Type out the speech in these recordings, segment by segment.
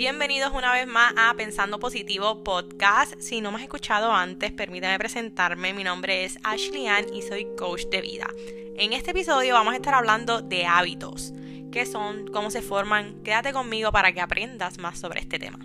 Bienvenidos una vez más a Pensando Positivo Podcast. Si no me has escuchado antes, permítame presentarme. Mi nombre es Ashley Ann y soy coach de vida. En este episodio vamos a estar hablando de hábitos. ¿Qué son? ¿Cómo se forman? Quédate conmigo para que aprendas más sobre este tema.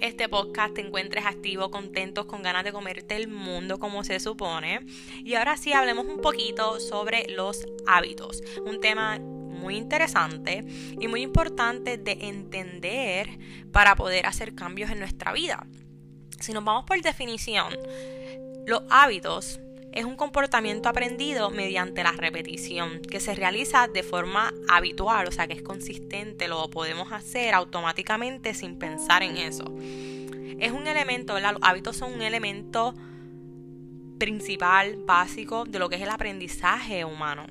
Este podcast te encuentres activo, contento, con ganas de comerte el mundo como se supone. Y ahora sí hablemos un poquito sobre los hábitos, un tema muy interesante y muy importante de entender para poder hacer cambios en nuestra vida. Si nos vamos por definición, los hábitos es un comportamiento aprendido mediante la repetición, que se realiza de forma habitual, o sea que es consistente, lo podemos hacer automáticamente sin pensar en eso. Es un elemento, los hábitos son un elemento principal, básico de lo que es el aprendizaje humano.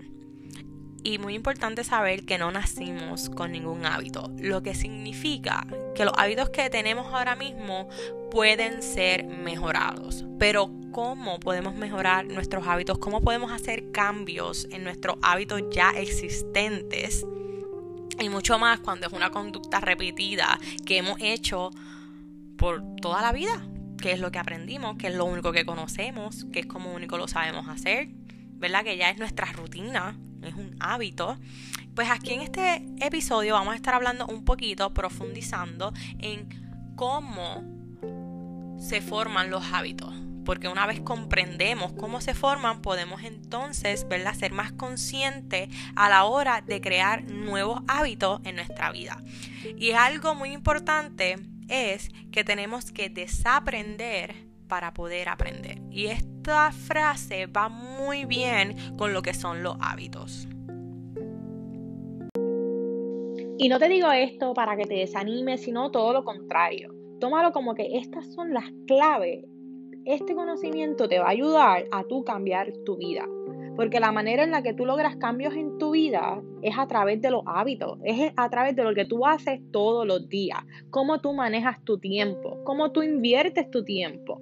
Y muy importante saber que no nacimos con ningún hábito, lo que significa que los hábitos que tenemos ahora mismo pueden ser mejorados. Pero ¿cómo podemos mejorar nuestros hábitos? ¿Cómo podemos hacer cambios en nuestros hábitos ya existentes? Y mucho más cuando es una conducta repetida que hemos hecho por toda la vida, que es lo que aprendimos, que es lo único que conocemos, que es como único lo sabemos hacer, ¿verdad? Que ya es nuestra rutina, es un hábito. Pues aquí en este episodio vamos a estar hablando un poquito, profundizando en cómo se forman los hábitos. Porque una vez comprendemos cómo se forman, podemos entonces ¿verdad? ser más conscientes a la hora de crear nuevos hábitos en nuestra vida. Y algo muy importante es que tenemos que desaprender para poder aprender. Y esta frase va muy bien con lo que son los hábitos. Y no te digo esto para que te desanimes, sino todo lo contrario. Tómalo como que estas son las claves. Este conocimiento te va a ayudar a tú cambiar tu vida. Porque la manera en la que tú logras cambios en tu vida es a través de los hábitos, es a través de lo que tú haces todos los días, cómo tú manejas tu tiempo, cómo tú inviertes tu tiempo,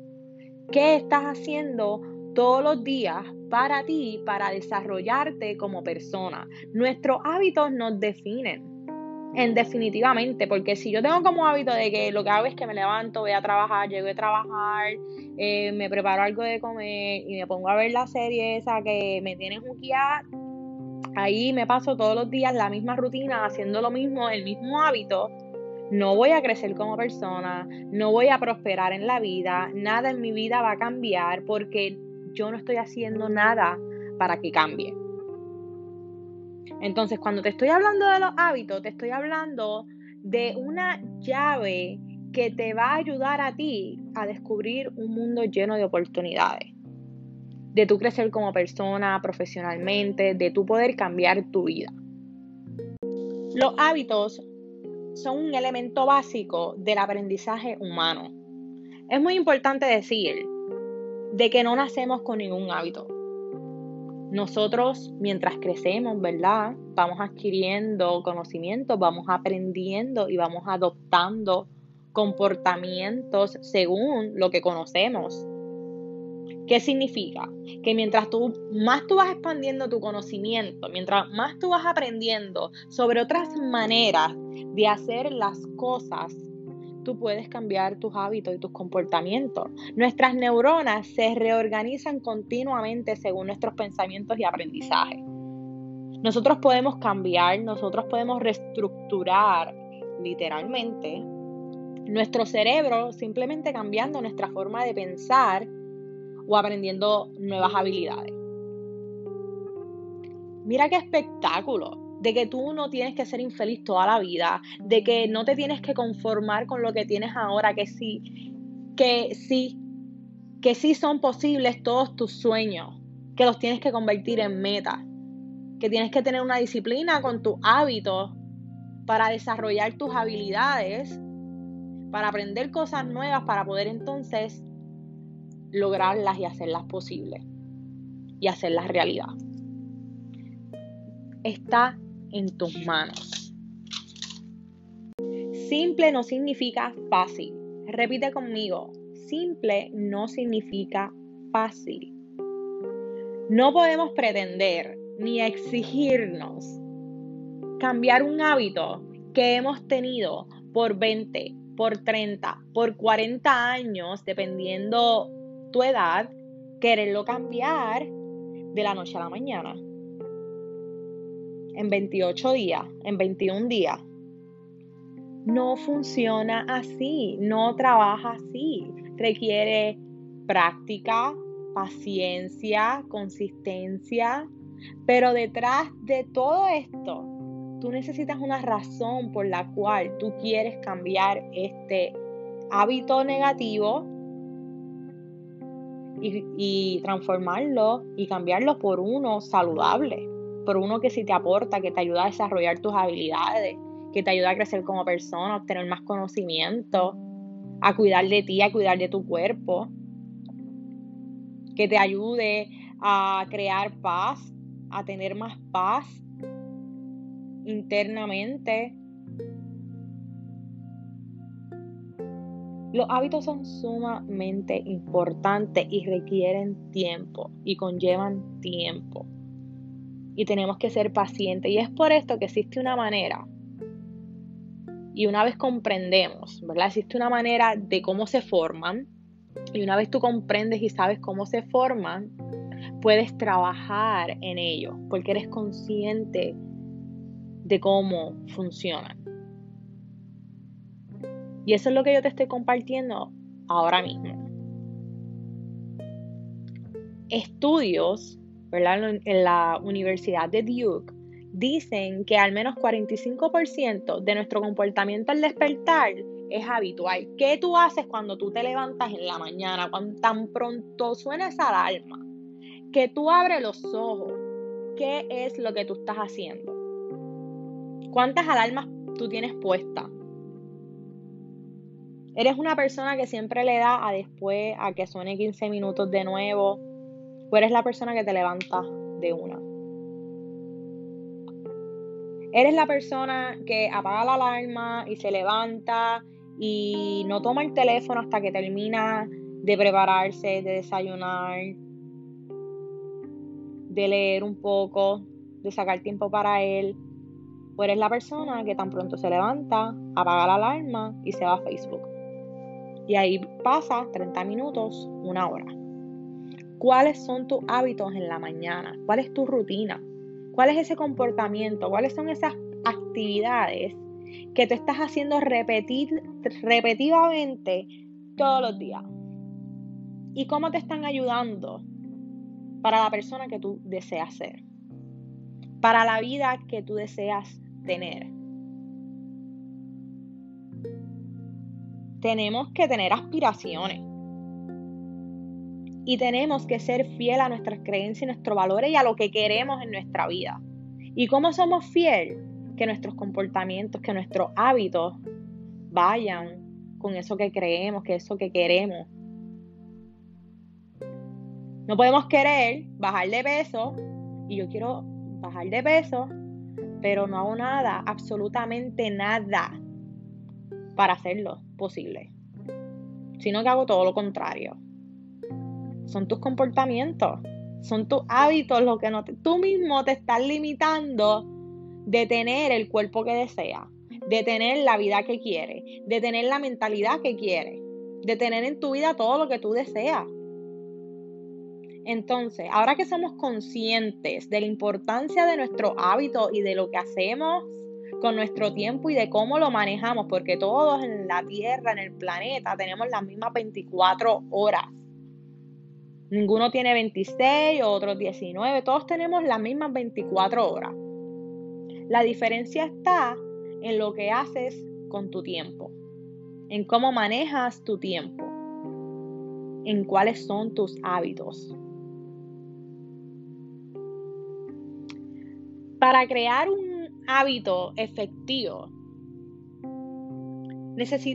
qué estás haciendo todos los días para ti, para desarrollarte como persona. Nuestros hábitos nos definen en definitivamente, porque si yo tengo como hábito de que lo que hago es que me levanto, voy a trabajar, llego a trabajar, eh, me preparo algo de comer y me pongo a ver la serie esa que me tiene juqueada, ahí me paso todos los días la misma rutina, haciendo lo mismo, el mismo hábito, no voy a crecer como persona, no voy a prosperar en la vida, nada en mi vida va a cambiar porque yo no estoy haciendo nada para que cambie. Entonces, cuando te estoy hablando de los hábitos, te estoy hablando de una llave que te va a ayudar a ti a descubrir un mundo lleno de oportunidades. De tu crecer como persona, profesionalmente, de tu poder cambiar tu vida. Los hábitos son un elemento básico del aprendizaje humano. Es muy importante decir de que no nacemos con ningún hábito. Nosotros, mientras crecemos, ¿verdad? Vamos adquiriendo conocimientos, vamos aprendiendo y vamos adoptando comportamientos según lo que conocemos. ¿Qué significa? Que mientras tú más tú vas expandiendo tu conocimiento, mientras más tú vas aprendiendo sobre otras maneras de hacer las cosas, tú puedes cambiar tus hábitos y tus comportamientos. Nuestras neuronas se reorganizan continuamente según nuestros pensamientos y aprendizajes. Nosotros podemos cambiar, nosotros podemos reestructurar literalmente nuestro cerebro simplemente cambiando nuestra forma de pensar o aprendiendo nuevas habilidades. Mira qué espectáculo de que tú no tienes que ser infeliz toda la vida, de que no te tienes que conformar con lo que tienes ahora, que sí, que sí, que sí son posibles todos tus sueños, que los tienes que convertir en metas, que tienes que tener una disciplina con tus hábitos para desarrollar tus habilidades, para aprender cosas nuevas, para poder entonces lograrlas y hacerlas posibles y hacerlas realidad. Está en tus manos. Simple no significa fácil. Repite conmigo, simple no significa fácil. No podemos pretender ni exigirnos cambiar un hábito que hemos tenido por 20, por 30, por 40 años, dependiendo tu edad, quererlo cambiar de la noche a la mañana. En 28 días, en 21 días. No funciona así, no trabaja así. Requiere práctica, paciencia, consistencia, pero detrás de todo esto, tú necesitas una razón por la cual tú quieres cambiar este hábito negativo y, transformarlo y cambiarlo por uno saludable, por uno que sí te aporta, que te ayuda a desarrollar tus habilidades, que te ayuda a crecer como persona, a obtener más conocimiento, a cuidar de ti, a cuidar de tu cuerpo que te ayude a crear paz, a tener más paz internamente. Los hábitos son sumamente importantes y requieren tiempo y conllevan tiempo. Y tenemos que ser pacientes. Y es por esto que existe una manera. Y una vez comprendemos, ¿verdad? Existe una manera de cómo se forman, y una vez tú comprendes y sabes cómo se forman, puedes trabajar en ello, porque eres consciente de cómo funcionan. Y eso es lo que yo te estoy compartiendo ahora mismo. Estudios en la Universidad de Duke dicen que al menos 45% de nuestro comportamiento al despertar es habitual. ¿Qué tú haces cuando tú te levantas en la mañana, cuando tan pronto suena esa alarma? Que tú abres los ojos. ¿Qué es lo que tú estás haciendo? ¿Cuántas alarmas tú tienes puestas? ¿Eres una persona que siempre le da a después a que suene 15 minutos de nuevo? ¿O eres la persona que te levanta de una? ¿Eres la persona que apaga la alarma y se levanta y no toma el teléfono hasta que termina de prepararse, de desayunar, de leer un poco, de sacar tiempo para él. O eres la persona que tan pronto se levanta, apaga la alarma y se va a Facebook. Y ahí pasa 30 minutos, una hora. ¿Cuáles son tus hábitos en la mañana? ¿Cuál es tu rutina? ¿Cuál es ese comportamiento? ¿Cuáles son esas actividades que tú estás haciendo repetir, repetitivamente todos los días. ¿Y cómo te están ayudando para la persona que tú deseas ser? Para la vida que tú deseas tener. Tenemos que tener aspiraciones. Y tenemos que ser fiel a nuestras creencias y nuestros valores y a lo que queremos en nuestra vida. ¿Y cómo somos fieles? que nuestros comportamientos, que nuestros hábitos vayan con eso que creemos, que eso que queremos. No podemos querer bajar de peso y yo quiero bajar de peso, pero no hago nada, absolutamente nada para hacerlo posible, sino que hago todo lo contrario. Son tus comportamientos, son tus hábitos lo que no tú mismo te estás limitando de tener el cuerpo que desea, de tener la vida que quiere, de tener la mentalidad que quiere, de tener en tu vida todo lo que tú deseas. Entonces, ahora que somos conscientes de la importancia de nuestro hábito y de lo que hacemos con nuestro tiempo y de cómo lo manejamos, porque todos en la Tierra, en el planeta, tenemos las mismas 24 horas. Ninguno tiene 26, otros 19, todos tenemos las mismas 24 horas. La diferencia está en lo que haces con tu tiempo, en cómo manejas tu tiempo, en cuáles son tus hábitos. Para crear un hábito efectivo,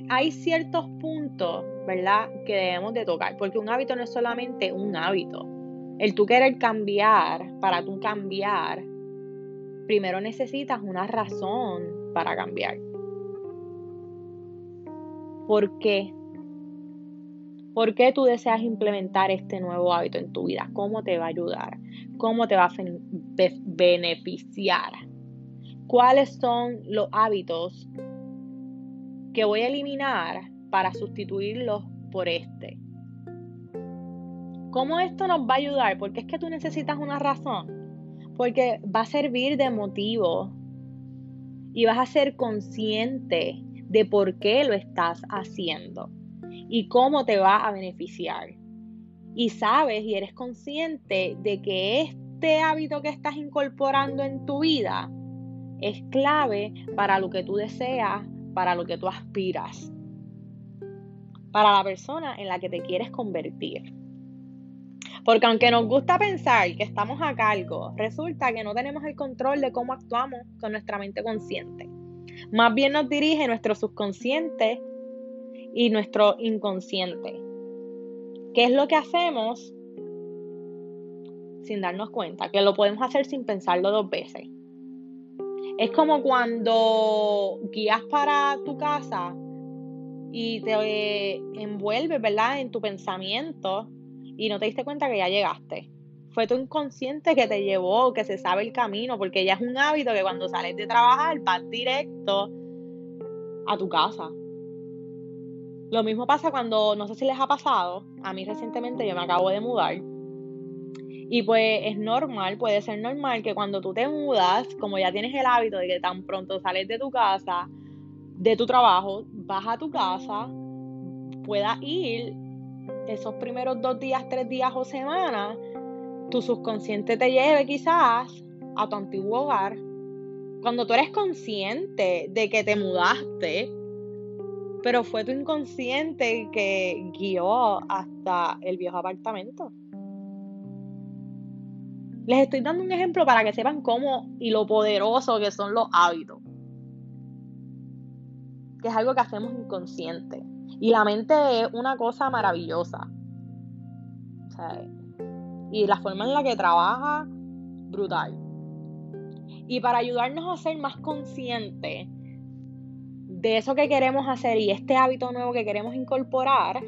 hay ciertos puntos, ¿verdad?, que debemos de tocar, porque un hábito no es solamente un hábito. El tú querer cambiar, para tú cambiar, primero necesitas una razón para cambiar. ¿Por qué ¿Por qué tú deseas implementar este nuevo hábito en tu vida? ¿Cómo te va a ayudar? ¿Cómo te va a beneficiar? ¿Cuáles son los hábitos que voy a eliminar para sustituirlos por este? ¿Cómo esto nos va a ayudar? Porque es que tú necesitas una razón. Porque va a servir de motivo y vas a ser consciente de por qué lo estás haciendo y cómo te va a beneficiar. Y sabes y eres consciente de que este hábito que estás incorporando en tu vida es clave para lo que tú deseas, para lo que tú aspiras, para la persona en la que te quieres convertir. Porque aunque nos gusta pensar que estamos a cargo, resulta que no tenemos el control de cómo actuamos con nuestra mente consciente. Más bien nos dirige nuestro subconsciente y nuestro inconsciente. ¿Qué es lo que hacemos sin darnos cuenta? Que lo podemos hacer sin pensarlo dos veces. Es como cuando guías para tu casa y te envuelves, ¿verdad? En tu pensamiento y no te diste cuenta que ya llegaste. Fue tu inconsciente que te llevó, que se sabe el camino, porque ya es un hábito que cuando sales de trabajar vas directo a tu casa. Lo mismo pasa cuando, no sé si les ha pasado, a mí recientemente yo me acabo de mudar. Y pues es normal, puede ser normal que cuando tú te mudas, como ya tienes el hábito de que tan pronto sales de tu casa, de tu trabajo, vas a tu casa, puedas ir esos primeros dos días, tres días o semanas, tu subconsciente te lleve quizás a tu antiguo hogar. Cuando tú eres consciente de que te mudaste, pero fue tu inconsciente que guió hasta el viejo apartamento. Les estoy dando un ejemplo para que sepan cómo y lo poderoso que son los hábitos. Que es algo que hacemos inconsciente. Y la mente es una cosa maravillosa. y la forma en la que trabaja, brutal. Y para ayudarnos a ser más conscientes de eso que queremos hacer y este hábito nuevo que queremos incorporar,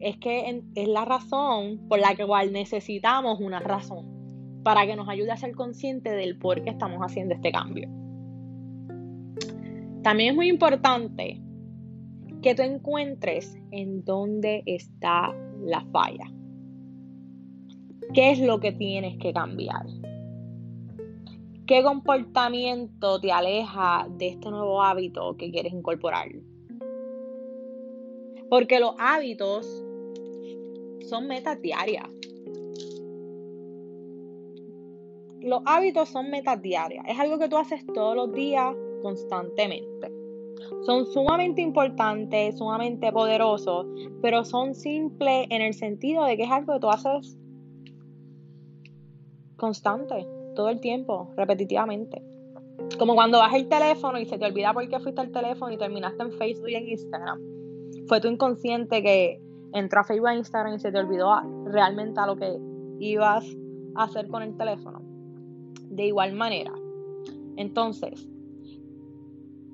es que es la razón por la cual necesitamos una razón para que nos ayude a ser conscientes del por qué estamos haciendo este cambio. También es muy importante que tú encuentres en dónde está la falla. ¿Qué es lo que tienes que cambiar? ¿Qué comportamiento te aleja de este nuevo hábito que quieres incorporar? Porque los hábitos son metas diarias. Los hábitos son metas diarias. Es algo que tú haces todos los días constantemente. Son sumamente importantes, sumamente poderosos, pero son simples en el sentido de que es algo que tú haces constante todo el tiempo, repetitivamente. Como cuando vas el teléfono y se te olvida por qué fuiste al teléfono y terminaste en Facebook y en Instagram. Fue tu inconsciente que entró a Facebook e Instagram y se te olvidó realmente a lo que ibas a hacer con el teléfono. De igual manera. Entonces,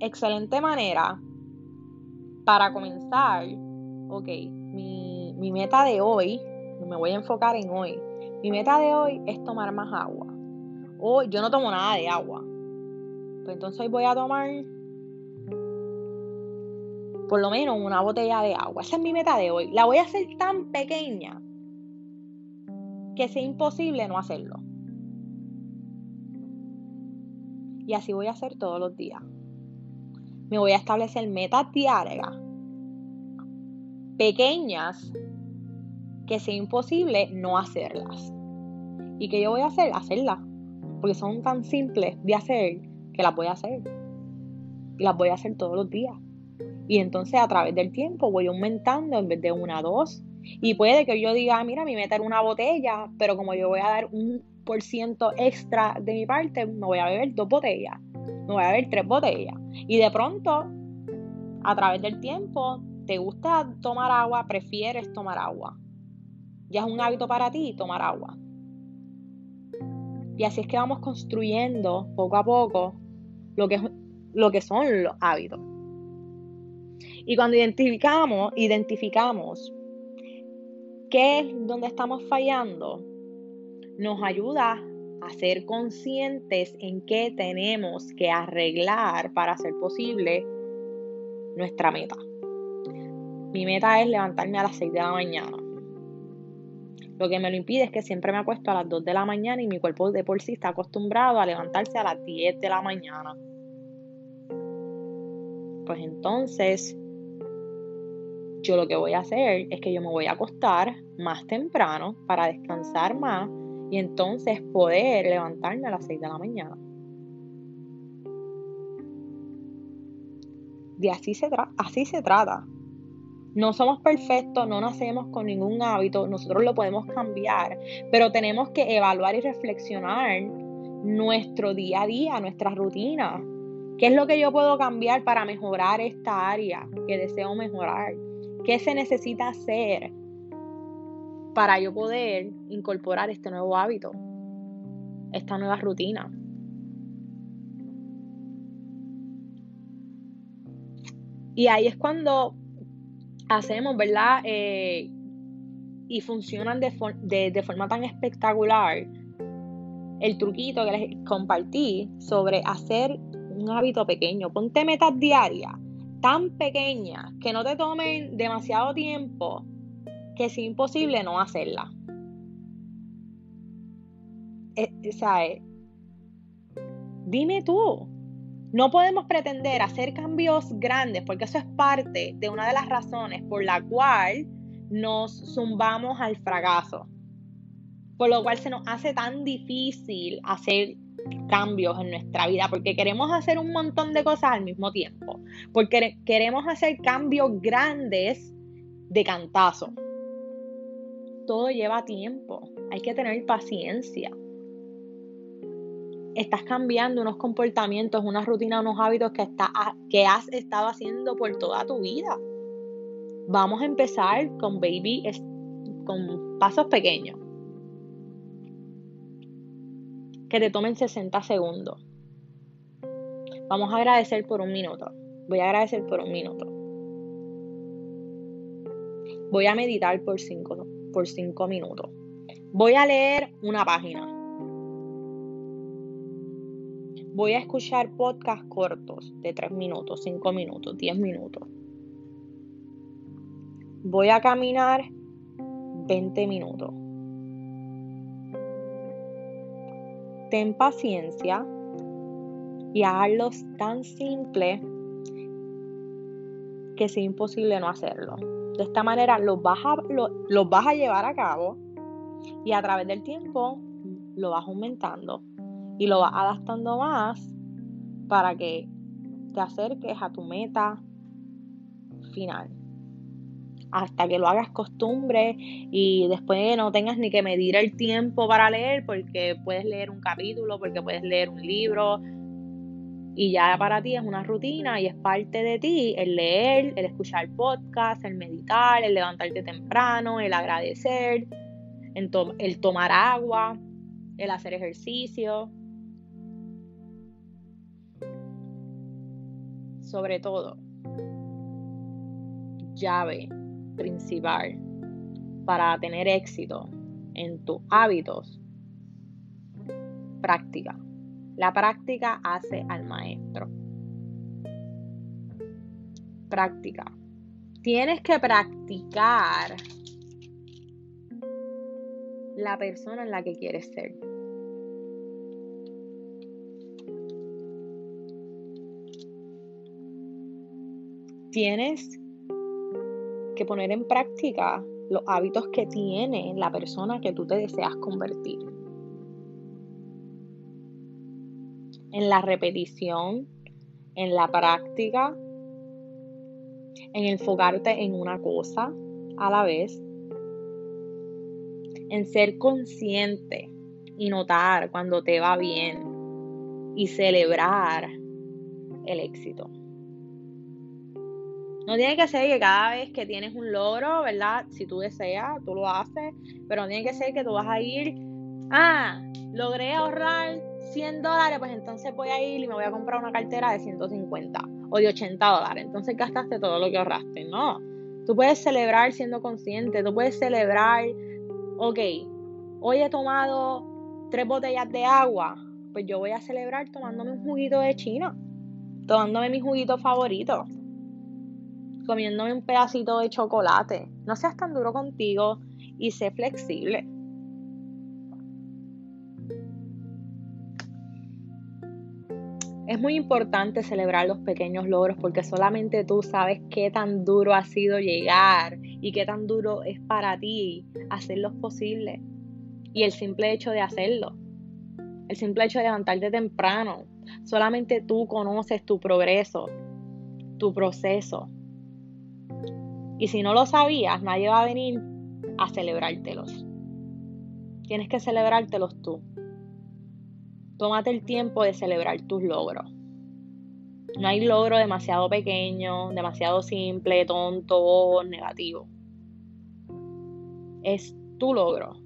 excelente manera para comenzar. Ok, mi, mi meta de hoy, me voy a enfocar en hoy. Mi meta de hoy es tomar más agua hoy yo no tomo nada de agua. Pues entonces voy a tomar por lo menos una botella de agua. Esa es mi meta de hoy. La voy a hacer tan pequeña que sea imposible no hacerlo. Y así voy a hacer todos los días. Me voy a establecer metas diarias pequeñas que sea imposible no hacerlas. ¿Y qué yo voy a hacer? Hacerlas porque son tan simples de hacer que las voy a hacer. Las voy a hacer todos los días. Y entonces a través del tiempo voy aumentando en vez de una, dos. Y puede que yo diga, mira, mi meta era una botella, pero como yo voy a dar un por ciento extra de mi parte, me voy a beber dos botellas. Me voy a beber tres botellas. Y de pronto, a través del tiempo, te gusta tomar agua, prefieres tomar agua. Ya es un hábito para ti tomar agua. Y así es que vamos construyendo poco a poco lo que, lo que son los hábitos. Y cuando identificamos, identificamos qué es donde estamos fallando, nos ayuda a ser conscientes en qué tenemos que arreglar para hacer posible nuestra meta. Mi meta es levantarme a las 6 de la mañana. Lo que me lo impide es que siempre me acuesto a las 2 de la mañana y mi cuerpo de por sí está acostumbrado a levantarse a las 10 de la mañana. Pues entonces, yo lo que voy a hacer es que yo me voy a acostar más temprano para descansar más y entonces poder levantarme a las 6 de la mañana. De así se, así se trata. No somos perfectos, no nacemos con ningún hábito, nosotros lo podemos cambiar, pero tenemos que evaluar y reflexionar nuestro día a día, nuestra rutina. ¿Qué es lo que yo puedo cambiar para mejorar esta área que deseo mejorar? ¿Qué se necesita hacer para yo poder incorporar este nuevo hábito, esta nueva rutina? Y ahí es cuando hacemos, ¿verdad? Eh, y funcionan de, de, forma tan espectacular. El truquito que les compartí sobre hacer un hábito pequeño. Ponte metas diarias tan pequeñas que no te tomen demasiado tiempo que es imposible no hacerla. Eh, eh, dime tú, no podemos pretender hacer cambios grandes porque eso es parte de una de las razones por la cual nos zumbamos al fracaso. Por lo cual se nos hace tan difícil hacer cambios en nuestra vida porque queremos hacer un montón de cosas al mismo tiempo. Porque queremos hacer cambios grandes de cantazo. Todo lleva tiempo. Hay que tener paciencia estás cambiando unos comportamientos, una rutina, unos hábitos que, que has estado haciendo por toda tu vida. Vamos a empezar con baby, con pasos pequeños. Que te tomen 60 segundos. Vamos a agradecer por un minuto. Voy a agradecer por un minuto. Voy a meditar por 5 por cinco minutos. Voy a leer una página Voy a escuchar podcasts cortos de 3 minutos, 5 minutos, 10 minutos. Voy a caminar 20 minutos. Ten paciencia y hazlos tan simple que sea imposible no hacerlo. De esta manera los vas, a, los vas a llevar a cabo y a través del tiempo lo vas aumentando y lo vas adaptando más para que te acerques a tu meta final. Hasta que lo hagas costumbre y después no tengas ni que medir el tiempo para leer porque puedes leer un capítulo, porque puedes leer un libro y ya para ti es una rutina y es parte de ti el leer, el escuchar podcast, el meditar, el levantarte temprano, el agradecer, el tomar agua, el hacer ejercicio, sobre todo, llave principal para tener éxito en tus hábitos, práctica. La práctica hace al maestro. Práctica. Tienes que practicar la persona en la que quieres ser. tienes que poner en práctica los hábitos que tiene la persona que tú te deseas convertir. En la repetición, en la práctica, en enfocarte en una cosa a la vez, en ser consciente y notar cuando te va bien y celebrar el éxito. No tiene que ser que cada vez que tienes un logro, ¿verdad? Si tú deseas, tú lo haces, pero no tiene que ser que tú vas a ir, ah, logré ahorrar 100 dólares, pues entonces voy a ir y me voy a comprar una cartera de 150 o de 80 dólares. Entonces gastaste todo lo que ahorraste. No. Tú puedes celebrar siendo consciente. Tú puedes celebrar, ok, hoy he tomado tres botellas de agua. Pues yo voy a celebrar tomándome un juguito de China. Tomándome mi juguito favorito. Comiéndome un pedacito de chocolate. No seas tan duro contigo y sé flexible. Es muy importante celebrar los pequeños logros porque solamente tú sabes qué tan duro ha sido llegar y qué tan duro es para ti hacerlos posibles. Y el simple hecho de hacerlo, el simple hecho de levantarte temprano, solamente tú conoces tu progreso, tu proceso. Y si no lo sabías, nadie va a venir a celebrártelos. Tienes que celebrártelos tú. Tómate el tiempo de celebrar tus logros. No hay logro demasiado pequeño, demasiado simple, tonto o negativo. Es tu logro.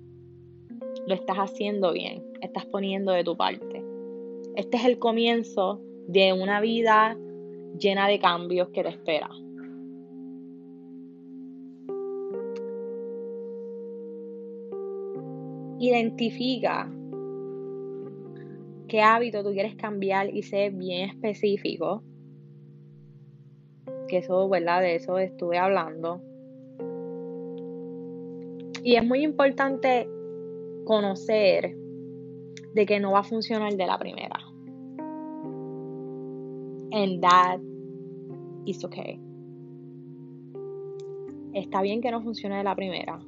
Lo estás haciendo bien, estás poniendo de tu parte. Este es el comienzo de una vida llena de cambios que te espera. Identifica qué hábito tú quieres cambiar y sé bien específico. Que eso, ¿verdad? De eso estuve hablando. Y es muy importante conocer de que no va a funcionar de la primera. And that is okay. Está bien que no funcione de la primera.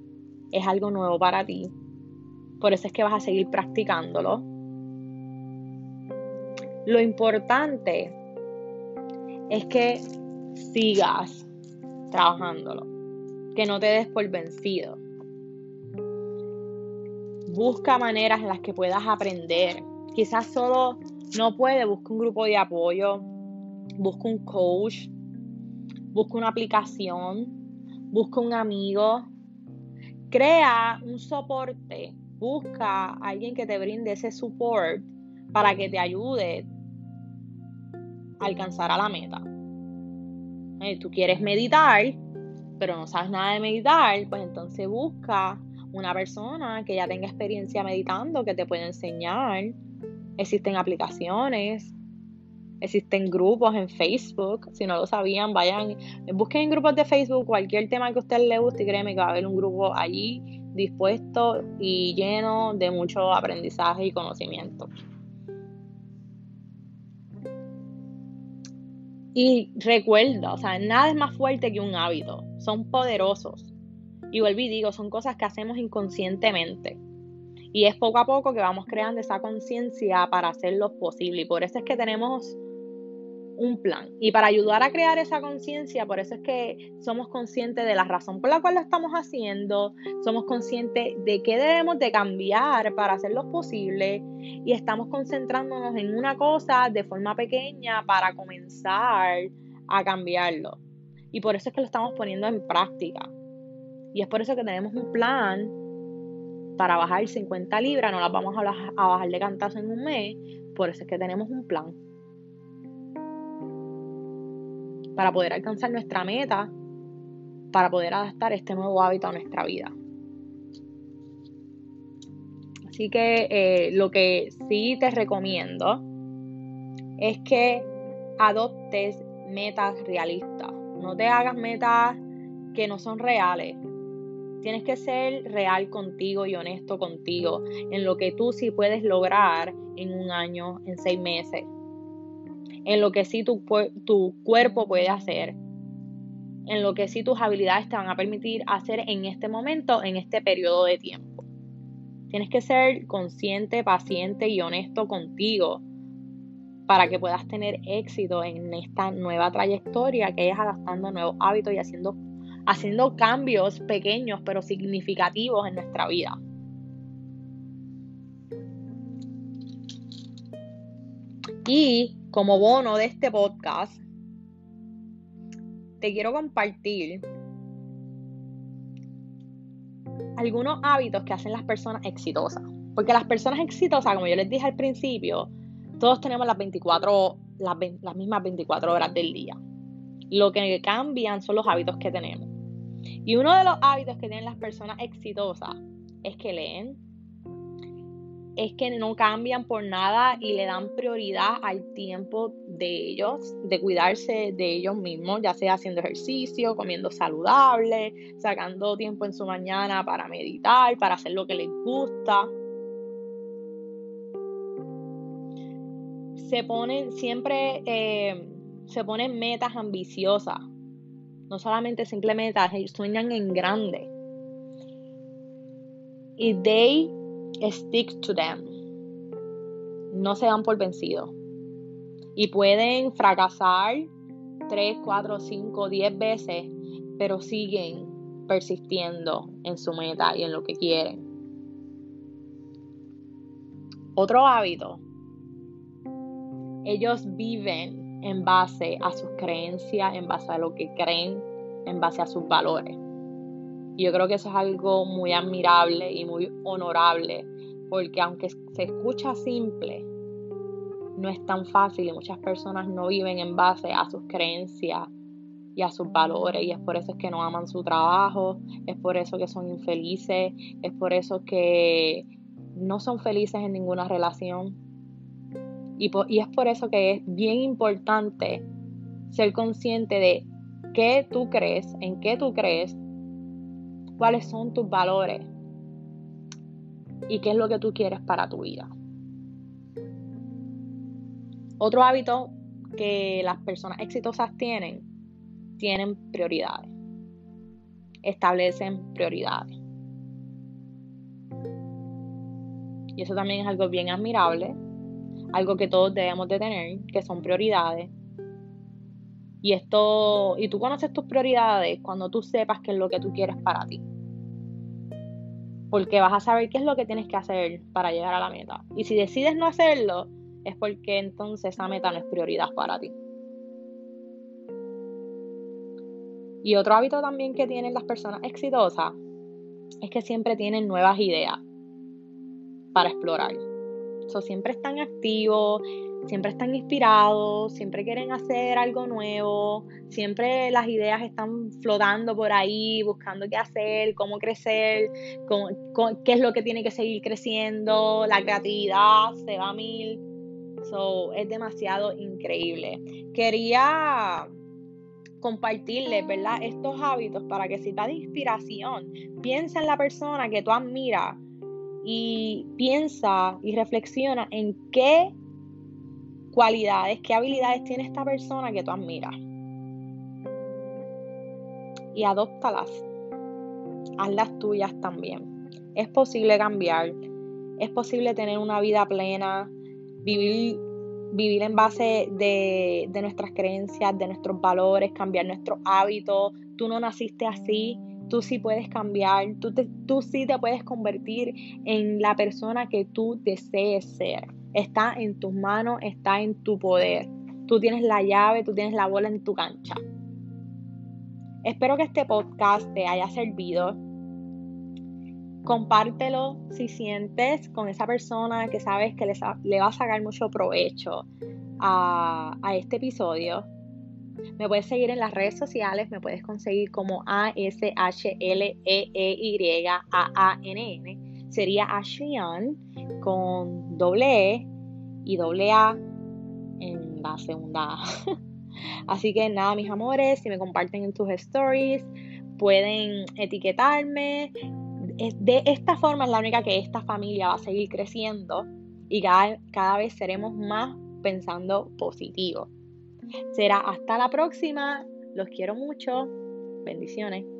Es algo nuevo para ti. Por eso es que vas a seguir practicándolo lo importante es que sigas trabajándolo, que no te des por vencido. Busca maneras en las que puedas aprender. Quizás solo no puede, busca un grupo de apoyo, busca un coach, busca una aplicación, busca un amigo, crea un soporte, busca a alguien que te brinde ese support para que te ayude alcanzar a la meta. Eh, tú quieres meditar, pero no sabes nada de meditar, pues entonces busca una persona que ya tenga experiencia meditando, que te pueda enseñar. Existen aplicaciones, existen grupos en Facebook. Si no lo sabían, vayan, busquen en grupos de Facebook cualquier tema que a usted le guste y créeme que va a haber un grupo allí dispuesto y lleno de mucho aprendizaje y conocimiento. Y recuerda, o sea, nada es más fuerte que un hábito. Son poderosos. Y vuelvo y digo, son cosas que hacemos inconscientemente. Y es poco a poco que vamos creando esa conciencia para hacerlo posible. Y por eso es que tenemos un plan. Y para ayudar a crear esa conciencia, por eso es que somos conscientes de la razón por la cual lo estamos haciendo, somos conscientes de qué debemos de cambiar para hacerlo posible y estamos concentrándonos en una cosa de forma pequeña para comenzar a cambiarlo. Y por eso es que lo estamos poniendo en práctica. Y es por eso que tenemos un plan para bajar 50 libras, no las vamos a bajar de cantazo en un mes, por eso es que tenemos un plan. Para poder alcanzar nuestra meta, para poder adaptar este nuevo hábito a nuestra vida. Así que eh, lo que sí te recomiendo es que adoptes metas realistas. No te hagas metas que no son reales. Tienes que ser real contigo y honesto contigo en lo que tú sí puedes lograr en un año, en seis meses, en lo que sí tu, tu cuerpo puede hacer, en lo que sí tus habilidades te van a permitir hacer en este momento, en este periodo de tiempo. Tienes que ser consciente, paciente y honesto contigo para que puedas tener éxito en esta nueva trayectoria que es adaptando nuevos hábitos y haciendo, haciendo cambios pequeños pero significativos en nuestra vida. Y como bono de este podcast, te quiero compartir algunos hábitos que hacen las personas exitosas. Porque las personas exitosas, como yo les dije al principio, todos tenemos las 24, las, mismas 24 horas del día. Lo que cambian son los hábitos que tenemos. Y uno de los hábitos que tienen las personas exitosas es que leen, es que no cambian por nada y le dan prioridad al tiempo de ellos, de cuidarse de ellos mismos, ya sea haciendo ejercicio, comiendo saludable, sacando tiempo en su mañana para meditar, para hacer lo que les gusta. Se ponen siempre, eh, se ponen metas ambiciosas, no solamente simplemente metas, sueñan en grande. Y they stick to them. No se dan por vencidos. Y pueden fracasar 3, 4, 5, 10 veces, pero siguen persistiendo en su meta y en lo que quieren. Otro hábito. Ellos viven en base a sus creencias, en base a lo que creen, en base a sus valores. Yo creo que eso es algo muy admirable y muy honorable, porque aunque se escucha simple, no es tan fácil y muchas personas no viven en base a sus creencias y a sus valores y es por eso que no aman su trabajo, es por eso que son infelices, es por eso que no son felices en ninguna relación. Y, y es por eso que es bien importante ser consciente de qué tú crees, en qué tú crees cuáles son tus valores y qué es lo que tú quieres para tu vida. Otro hábito que las personas exitosas tienen, tienen prioridades. Establecen prioridades. Y eso también es algo bien admirable, algo que todos debemos de tener, que son prioridades. Y esto, y tú conoces tus prioridades cuando tú sepas qué es lo que tú quieres para ti porque vas a saber qué es lo que tienes que hacer para llegar a la meta. Y si decides no hacerlo, es porque entonces esa meta no es prioridad para ti. Y otro hábito también que tienen las personas exitosas es que siempre tienen nuevas ideas para explorar. So, siempre están activos, siempre están inspirados, siempre quieren hacer algo nuevo, siempre las ideas están flotando por ahí, buscando qué hacer, cómo crecer, qué es lo que tiene que seguir creciendo, la creatividad se va a mil. So, es demasiado increíble. Quería compartirles, ¿verdad? Estos hábitos para que si de inspiración, piensa en la persona que tú admiras y piensa y reflexiona en qué cualidades, qué habilidades tiene esta persona que tú admiras. Y adóptalas. Hazlas tuyas también. Es posible cambiar. Es posible tener una vida plena, vivir, vivir en base de, de nuestras creencias, de nuestros valores, cambiar nuestros hábitos. Tú no naciste así, tú sí puedes cambiar, tú, tú sí te puedes convertir en la persona que tú desees ser. Está en tus manos, está en tu poder. Tú tienes la llave, tú tienes la bola en tu cancha. Espero que este podcast te haya servido. Compártelo si sientes con esa persona que sabes que le, va a sacar mucho provecho a, este episodio. Me puedes seguir en las redes sociales, me puedes conseguir como A-S-H-L-E-E-Y-A-A-N-N. Sería Ashley con doble E y doble A en la segunda. Así que nada, mis amores, si me comparten en tus stories, pueden etiquetarme. De esta forma es la única que esta familia va a seguir creciendo y cada, cada vez seremos más pensando positivo. Será hasta la próxima. Los quiero mucho. Bendiciones.